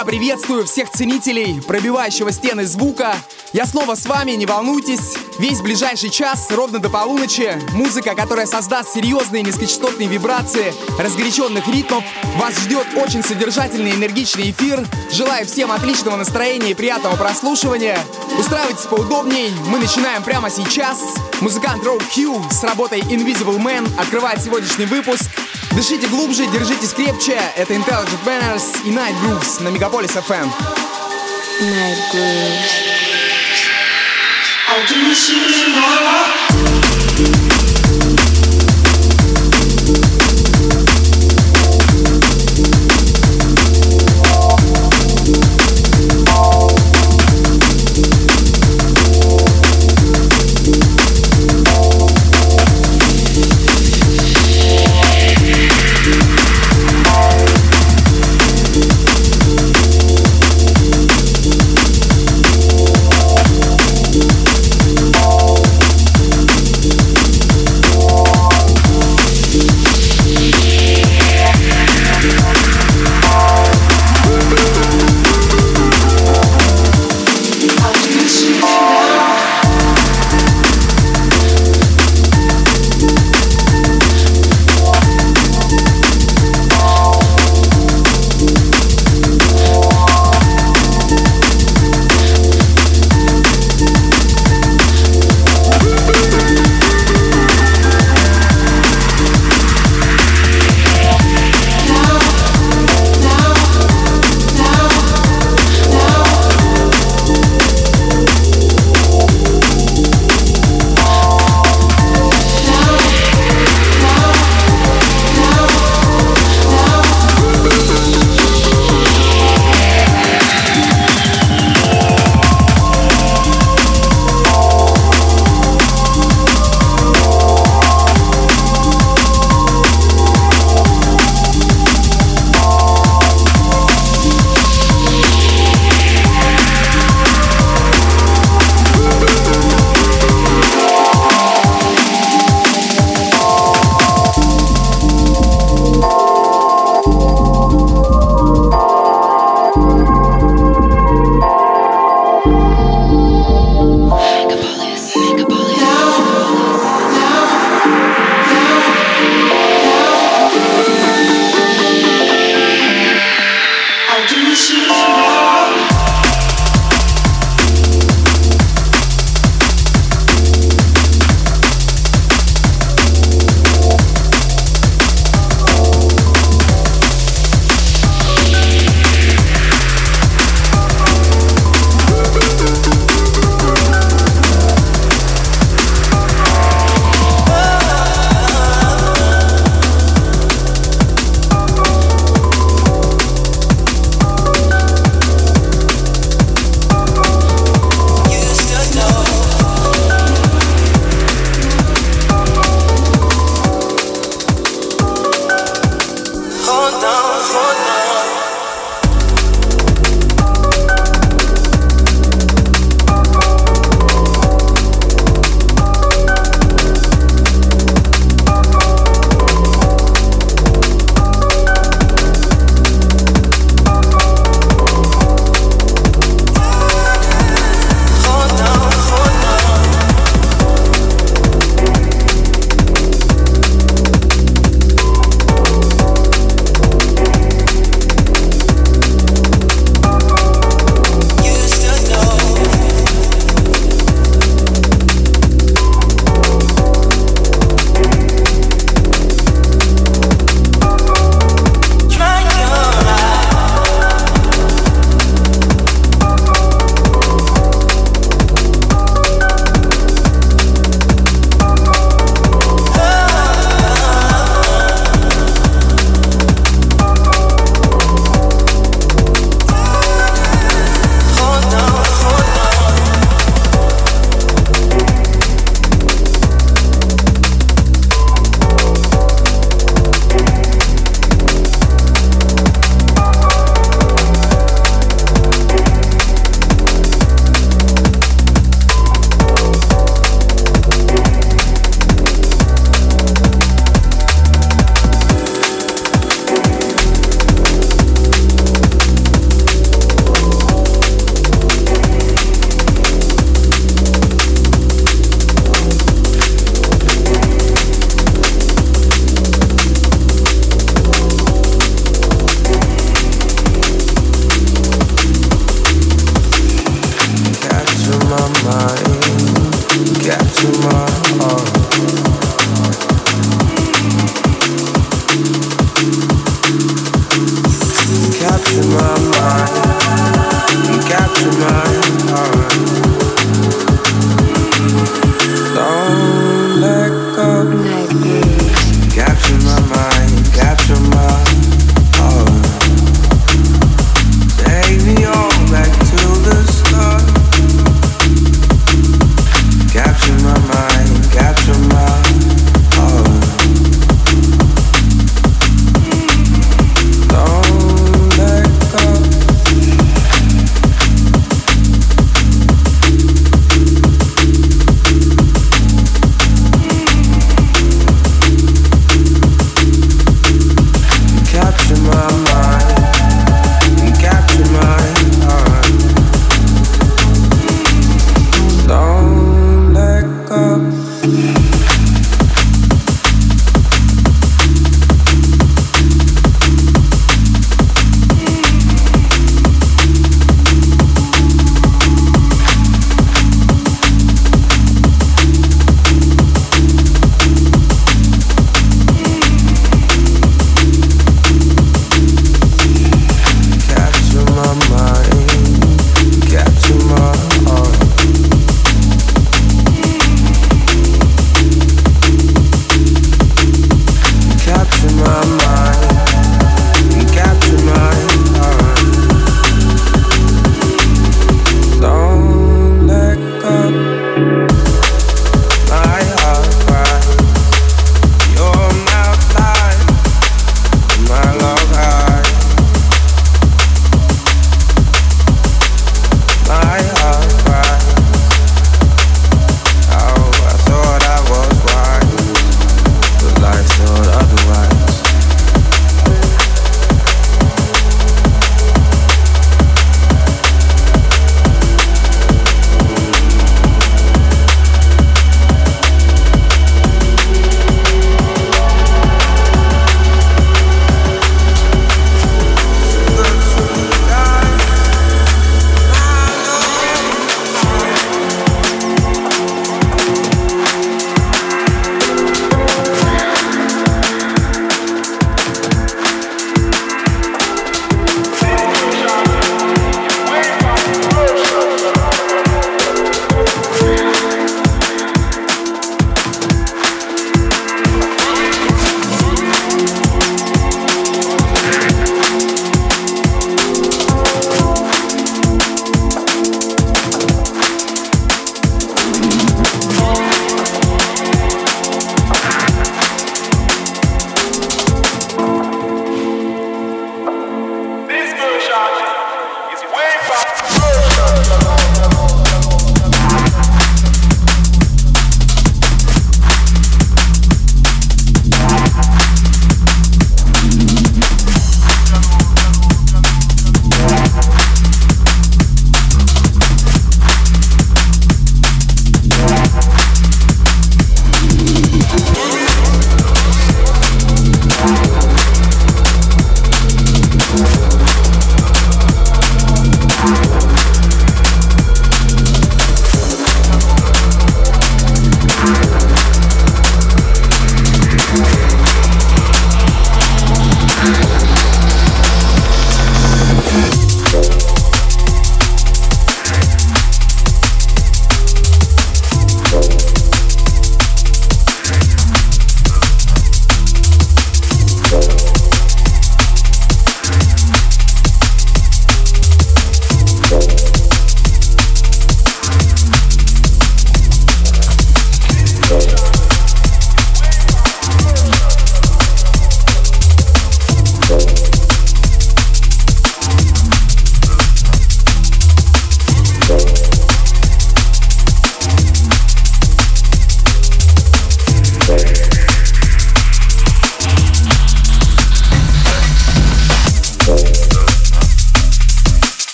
Я приветствую всех ценителей пробивающего стены звука. Я снова с вами, не волнуйтесь. Весь ближайший час, ровно до полуночи, музыка, которая создаст серьезные низкочастотные вибрации разгоряченных ритмов. Вас ждет очень содержательный энергичный эфир. Желаю всем отличного настроения и приятного прослушивания. Устраивайтесь поудобней, мы начинаем прямо сейчас. Музыкант Роу Q с работой Invisible Man открывает сегодняшний выпуск. Дышите глубже, держитесь крепче. Это Intelligent Banners и Night Grooves на Мегаполис FM. Night Grooves.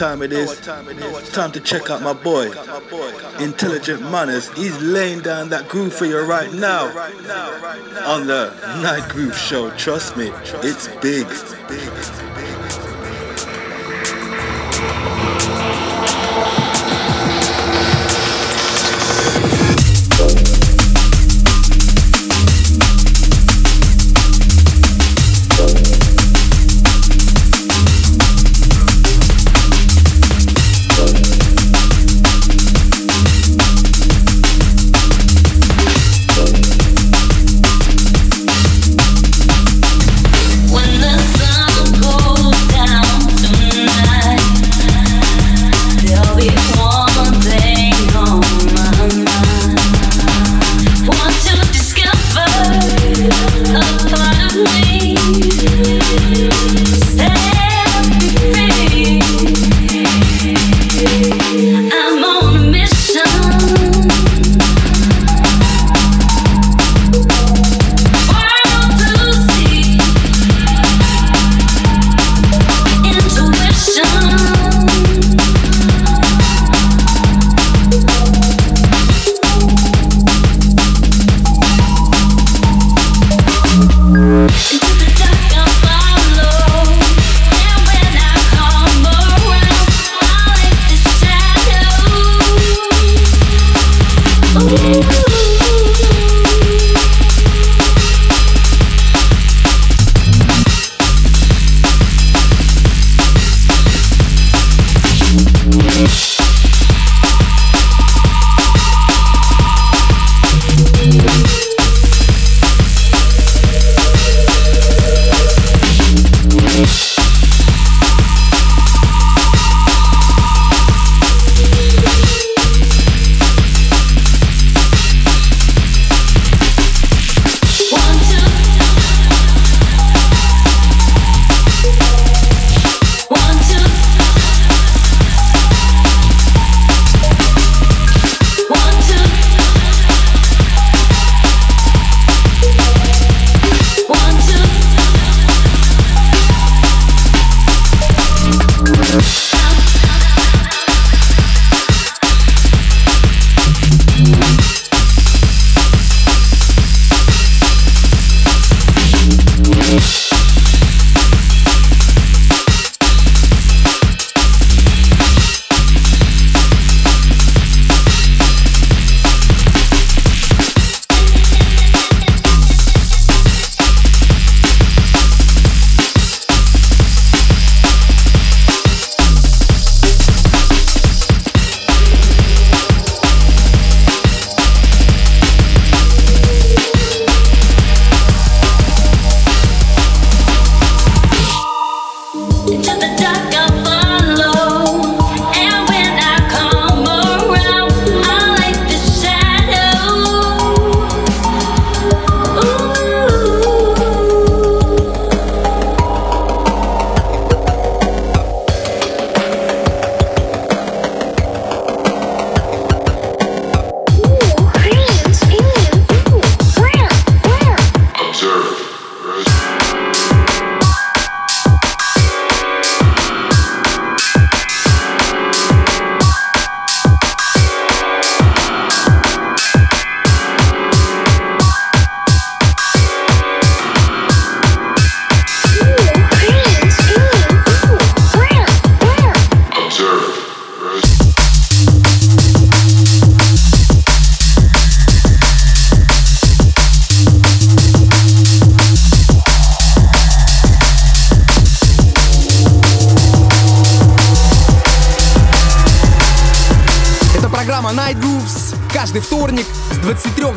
Time it is. Time to check out my boy. Intelligent Manners. He's laying down that groove for you right now. On the Night Groove Show. Trust me, it's big.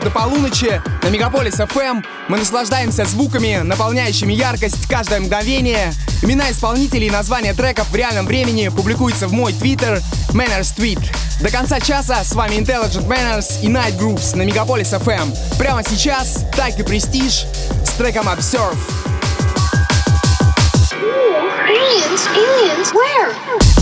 Полуночи на Мегаполис FM мы наслаждаемся звуками, наполняющими яркость каждое мгновение. Имена исполнителей и названия треков в реальном времени публикуются в мой твиттер Manners Tweet. До конца часа с вами Intelligent Manners и Night Grooves на Мегаполис FM. Прямо сейчас Тайк и Престиж с треком Observe. Aliens, aliens, where?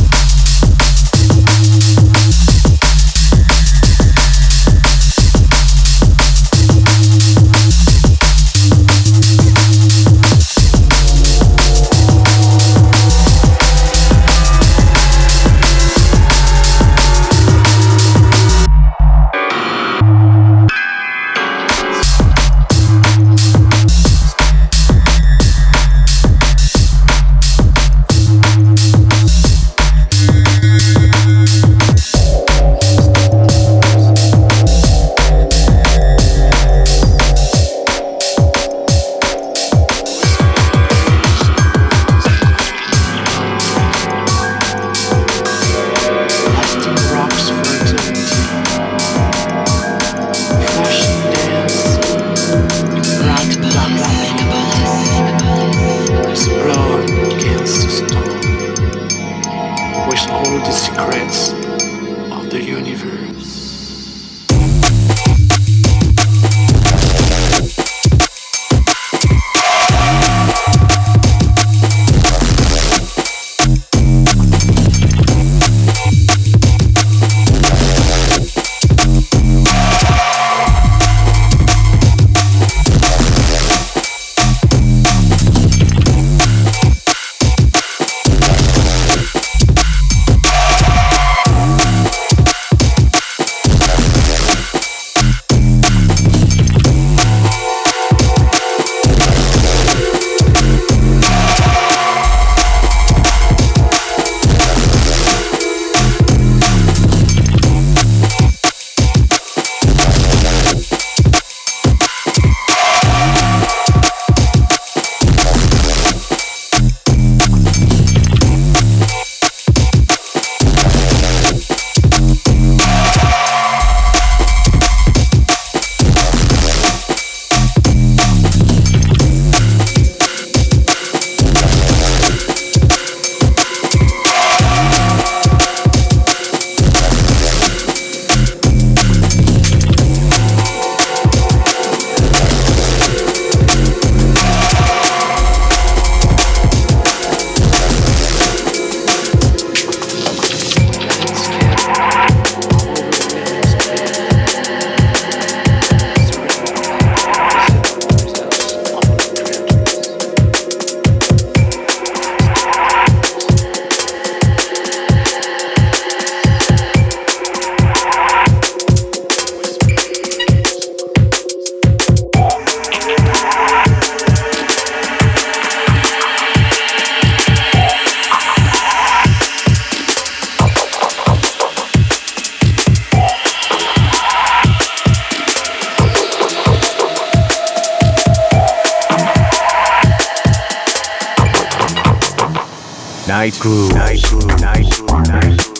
Night Groove. Night Groove. Night Groove. Night Groove.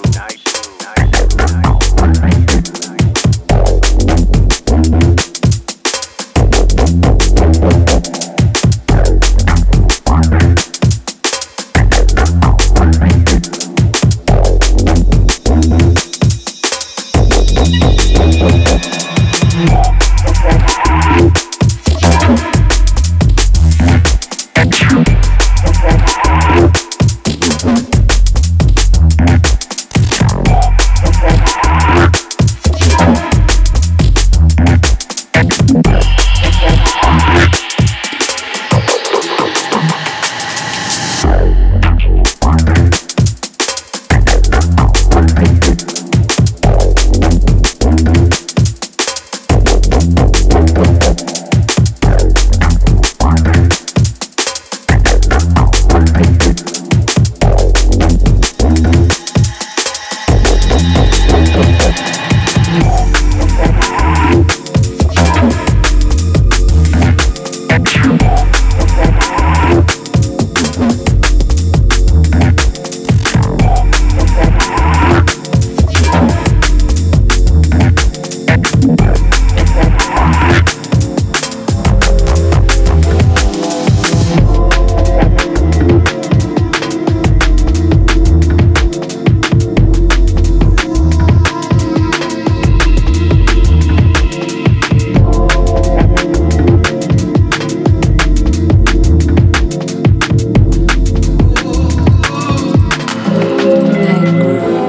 and grow.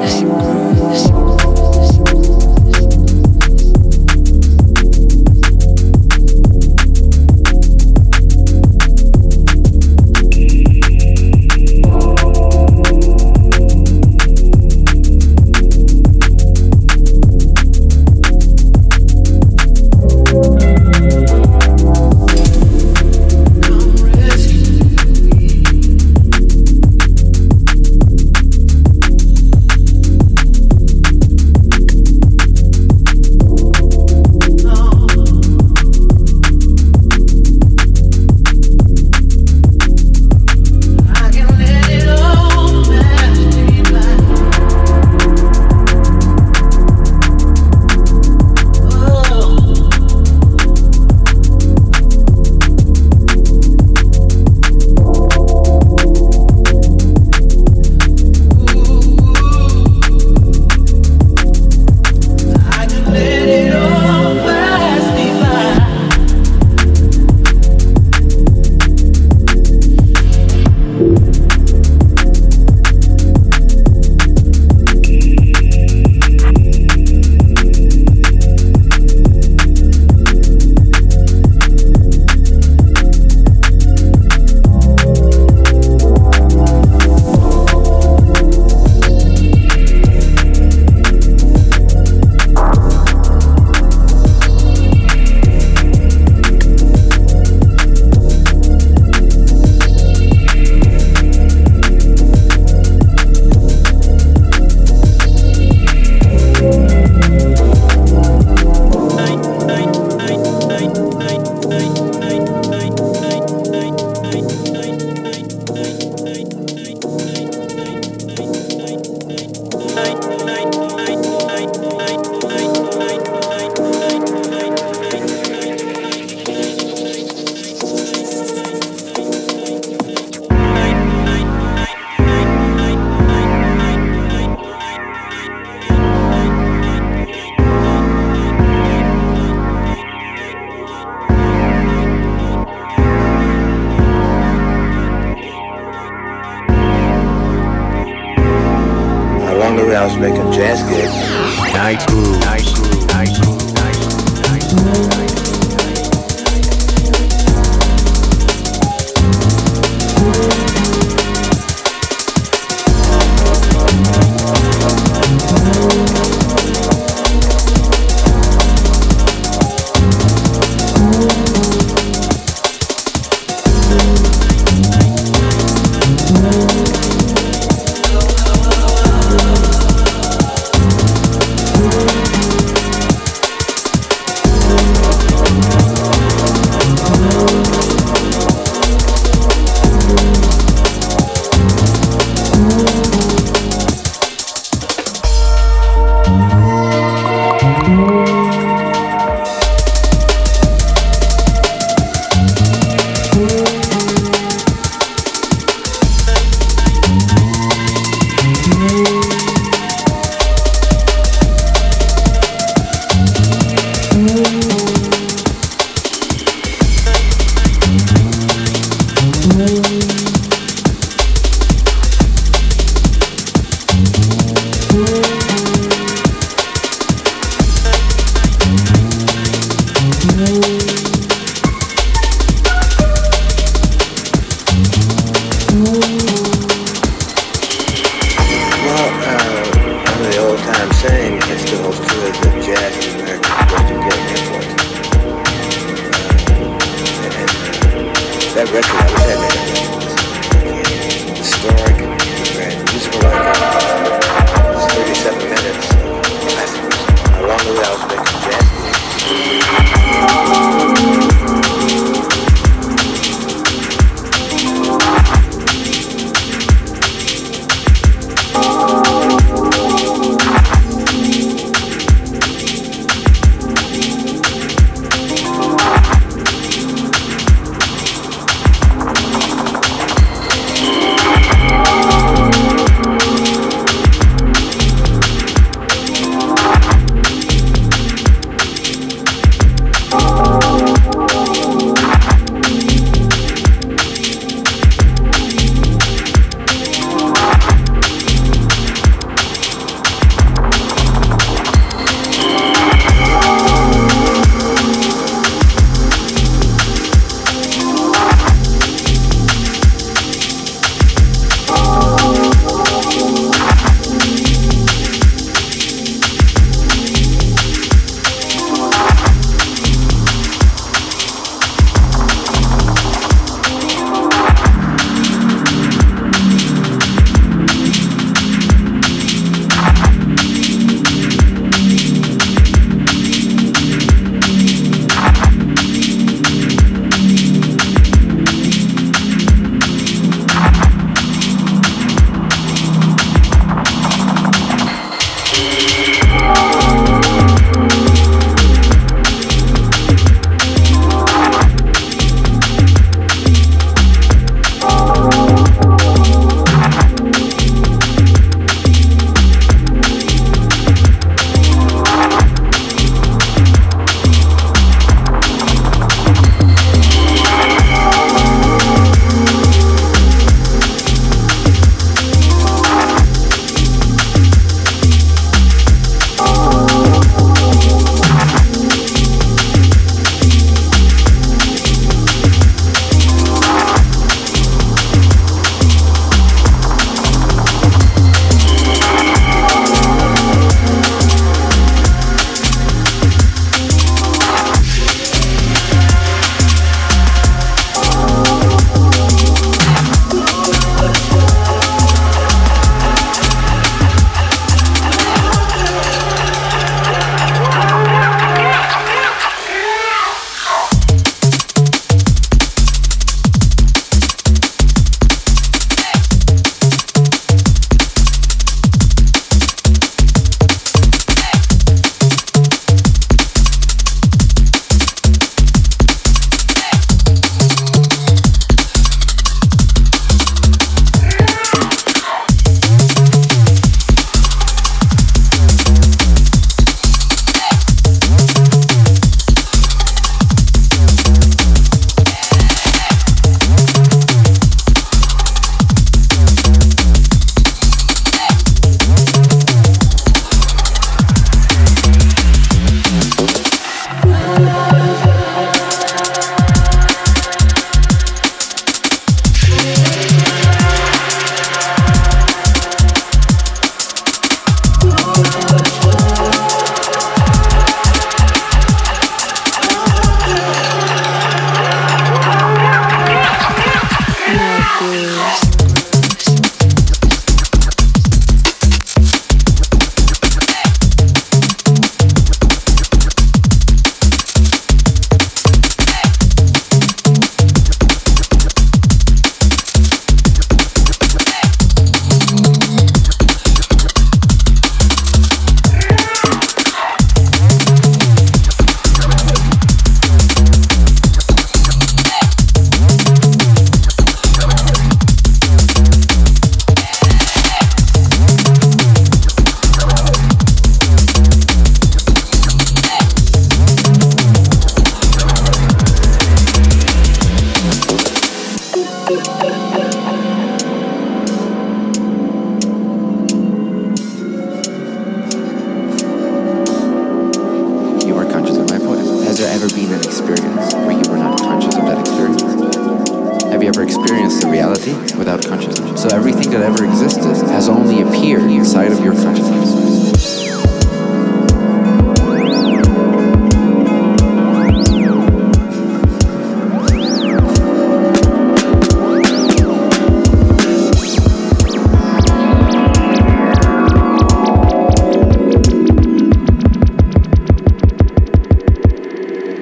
side of your consciousness.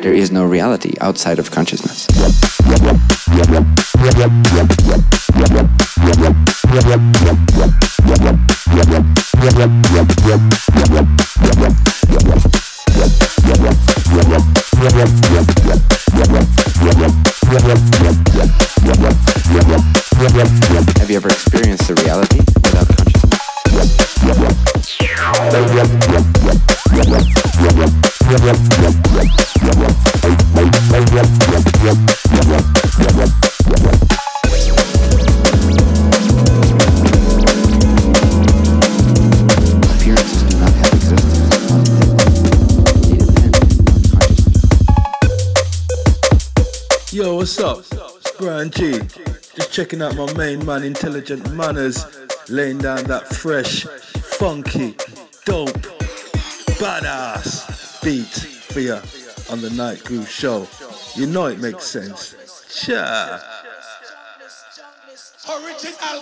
there is no reality outside of consciousness. Yeah. Checking out my main man, Intelligent Manners, laying down that fresh, funky, dope, badass beat for ya on the Night Groove Show. You know it makes sense. Cha. Original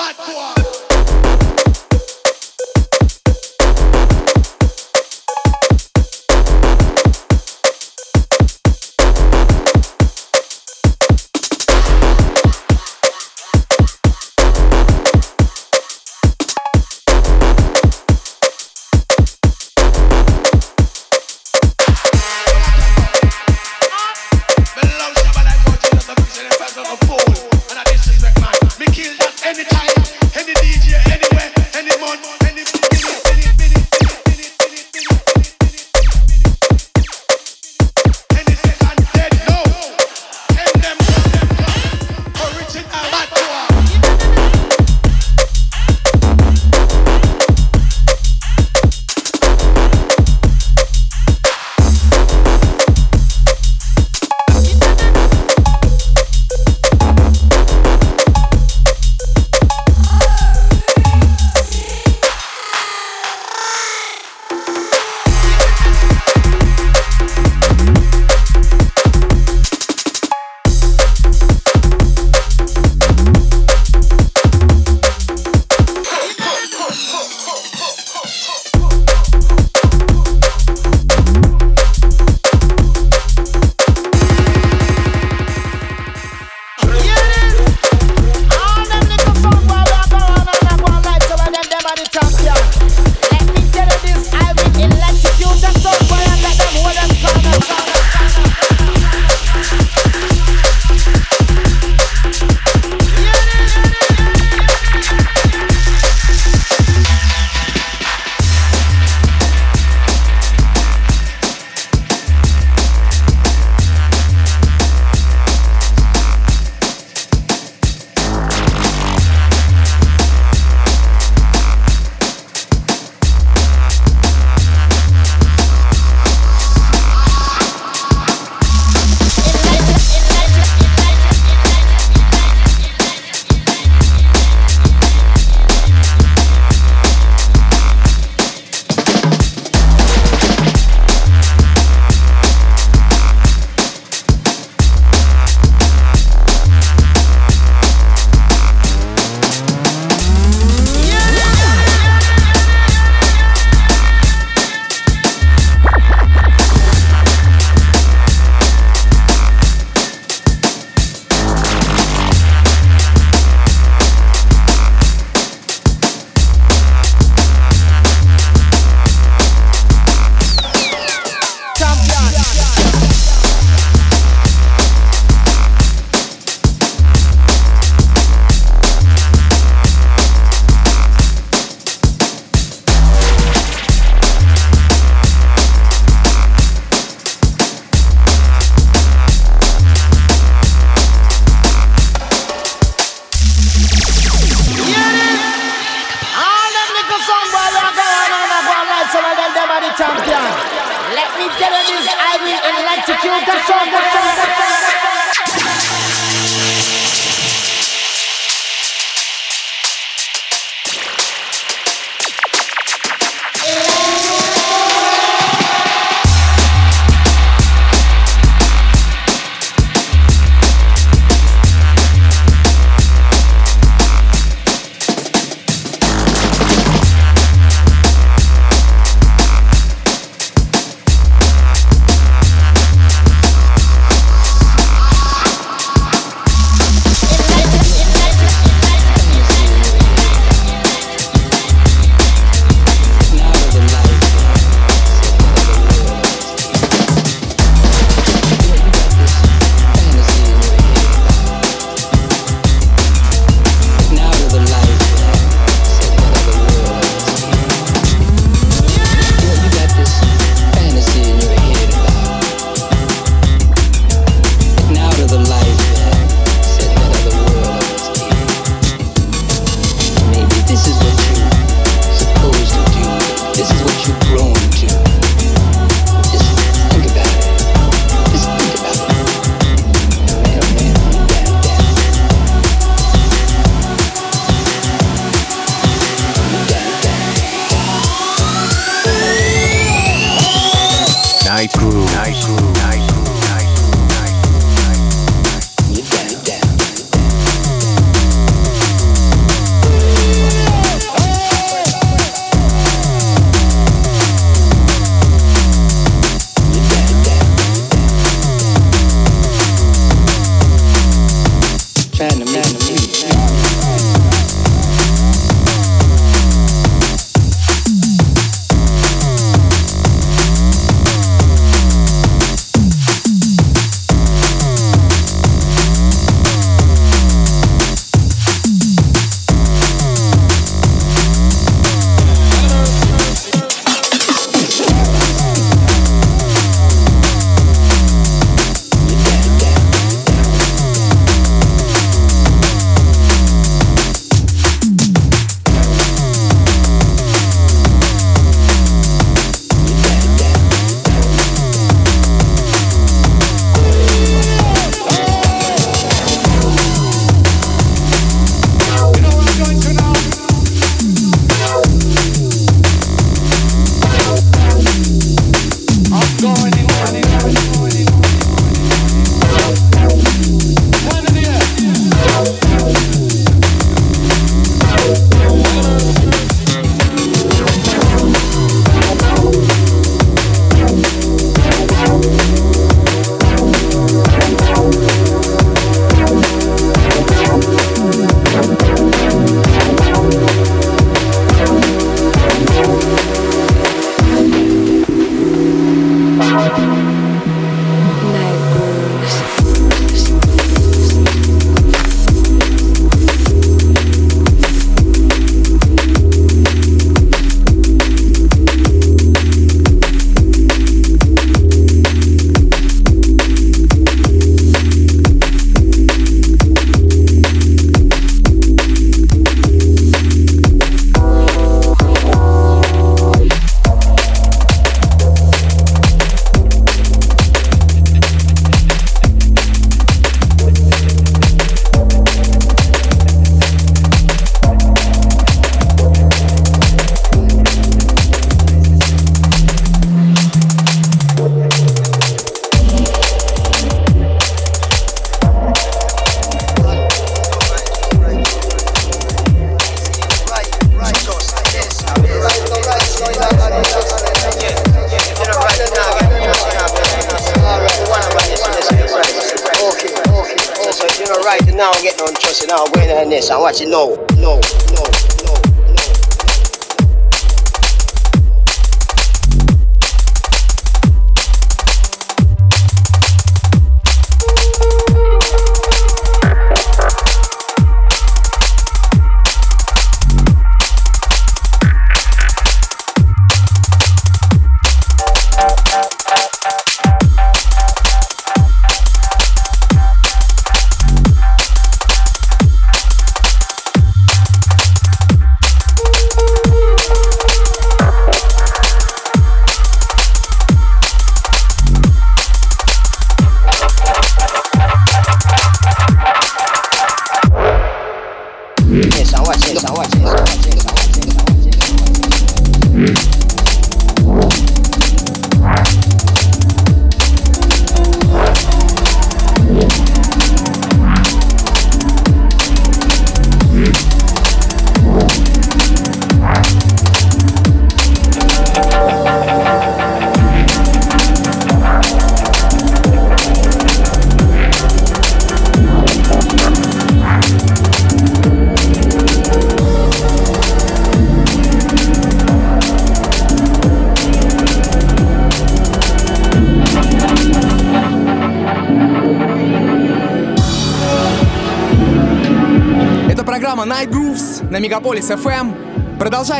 don't trust in our this I want you know, no, no.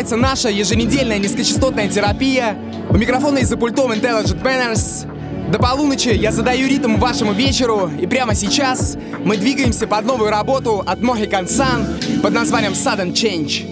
Продолжается наша еженедельная низкочастотная терапия. У микрофона и за пультом Intelligent Manners. До полуночи я задаю ритм вашему вечеру, и прямо сейчас мы двигаемся под новую работу от Mohican Sun под названием Sudden Change.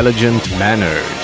intelligent manners.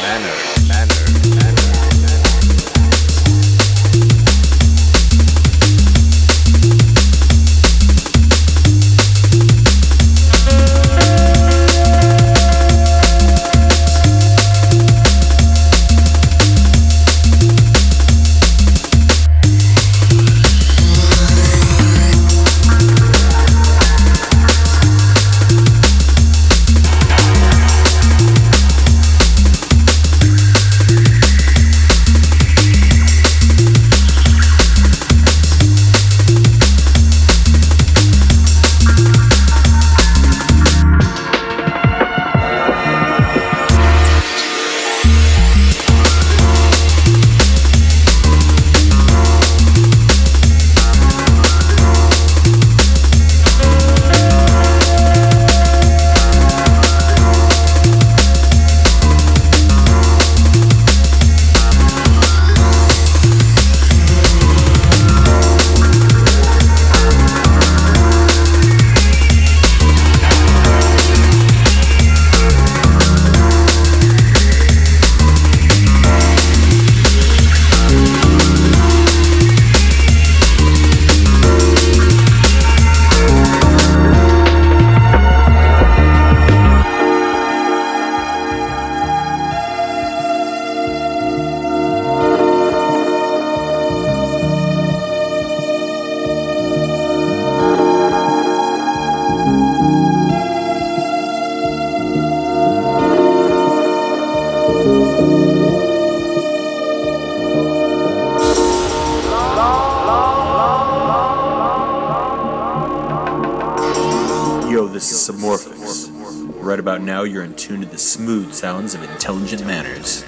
Now, tune to the smooth sounds of intelligent manners.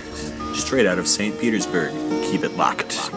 Straight out of St. Petersburg. Keep it locked.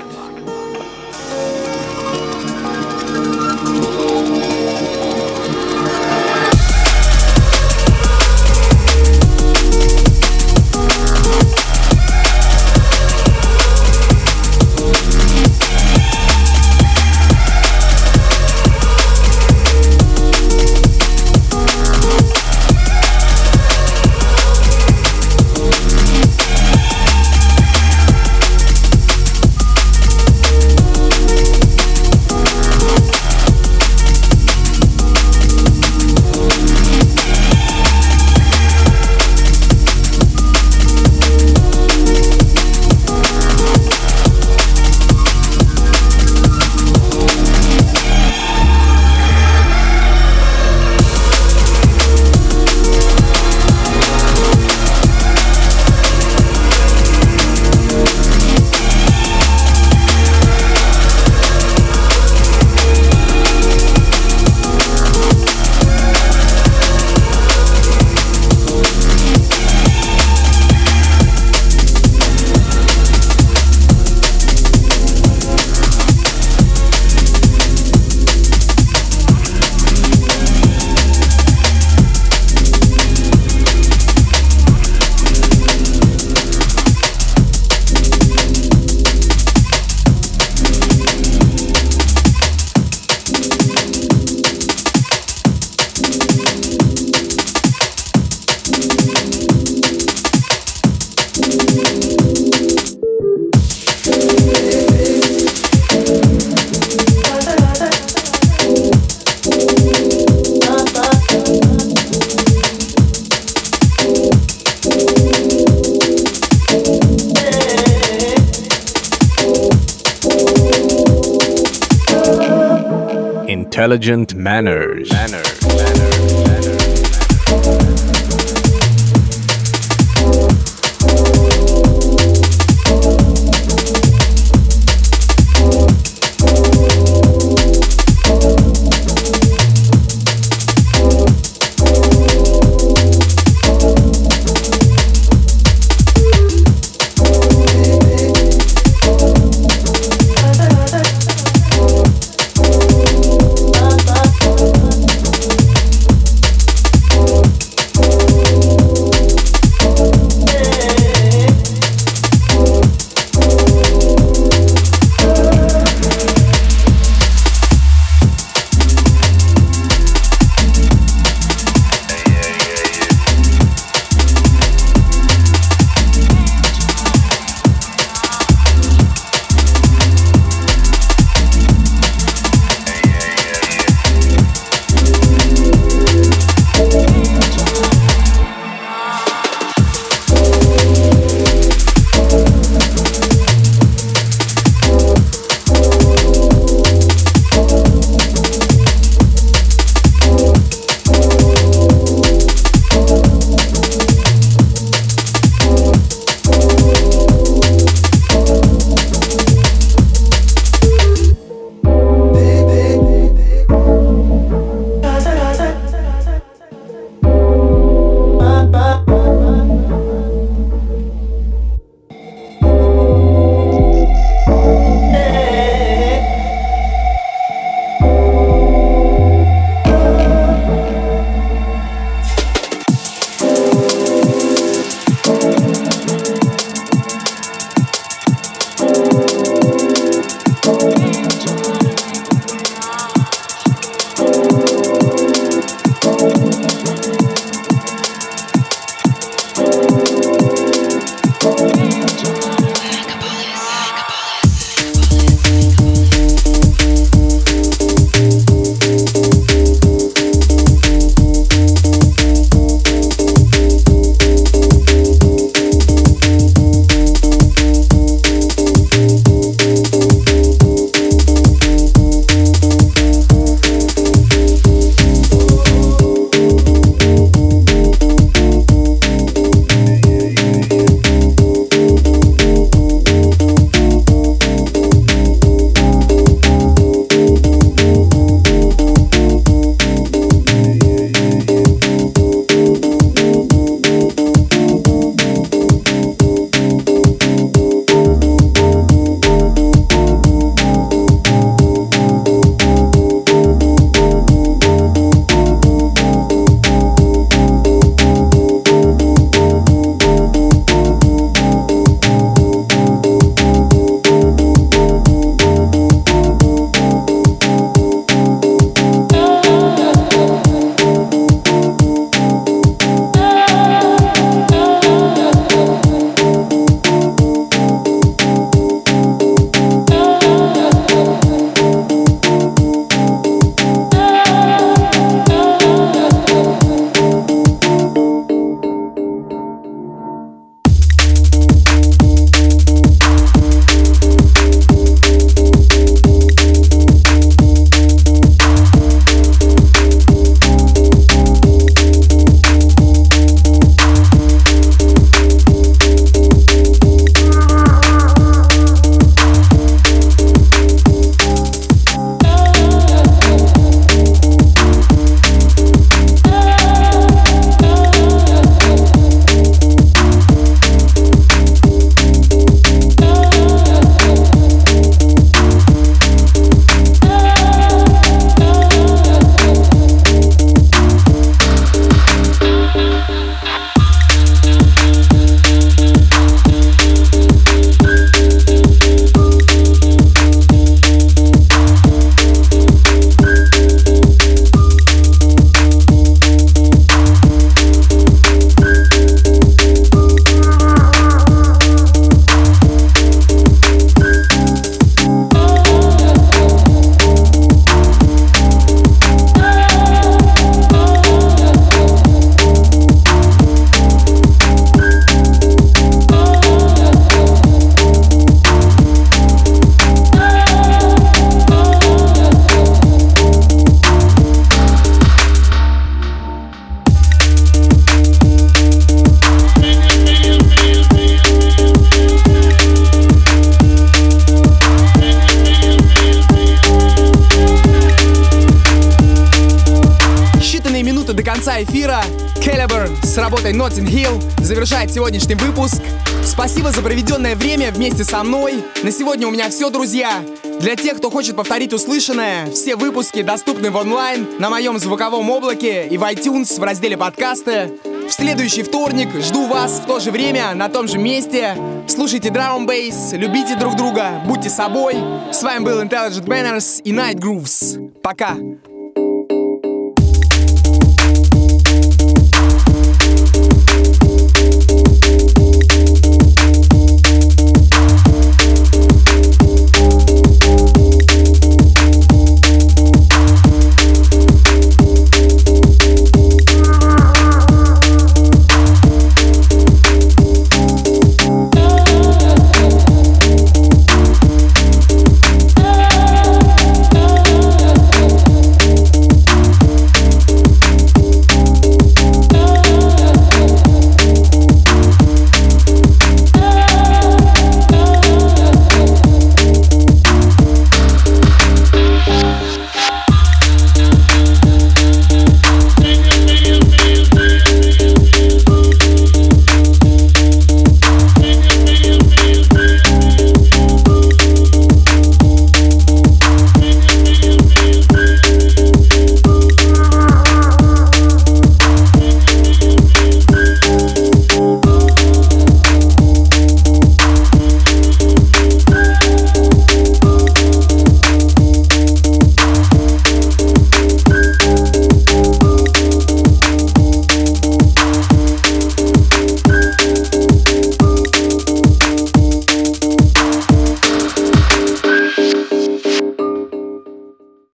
Завершает сегодняшний выпуск. Спасибо за проведенное время вместе со мной. На сегодня у меня все, друзья. Для тех, кто хочет повторить услышанное, все выпуски доступны в онлайн на моем звуковом облаке и в iTunes в разделе подкасты. В следующий вторник жду вас в то же время, на том же месте. Слушайте Drum Bass, любите друг друга, будьте собой. С вами был Intelligent Manners и Night Grooves. Пока!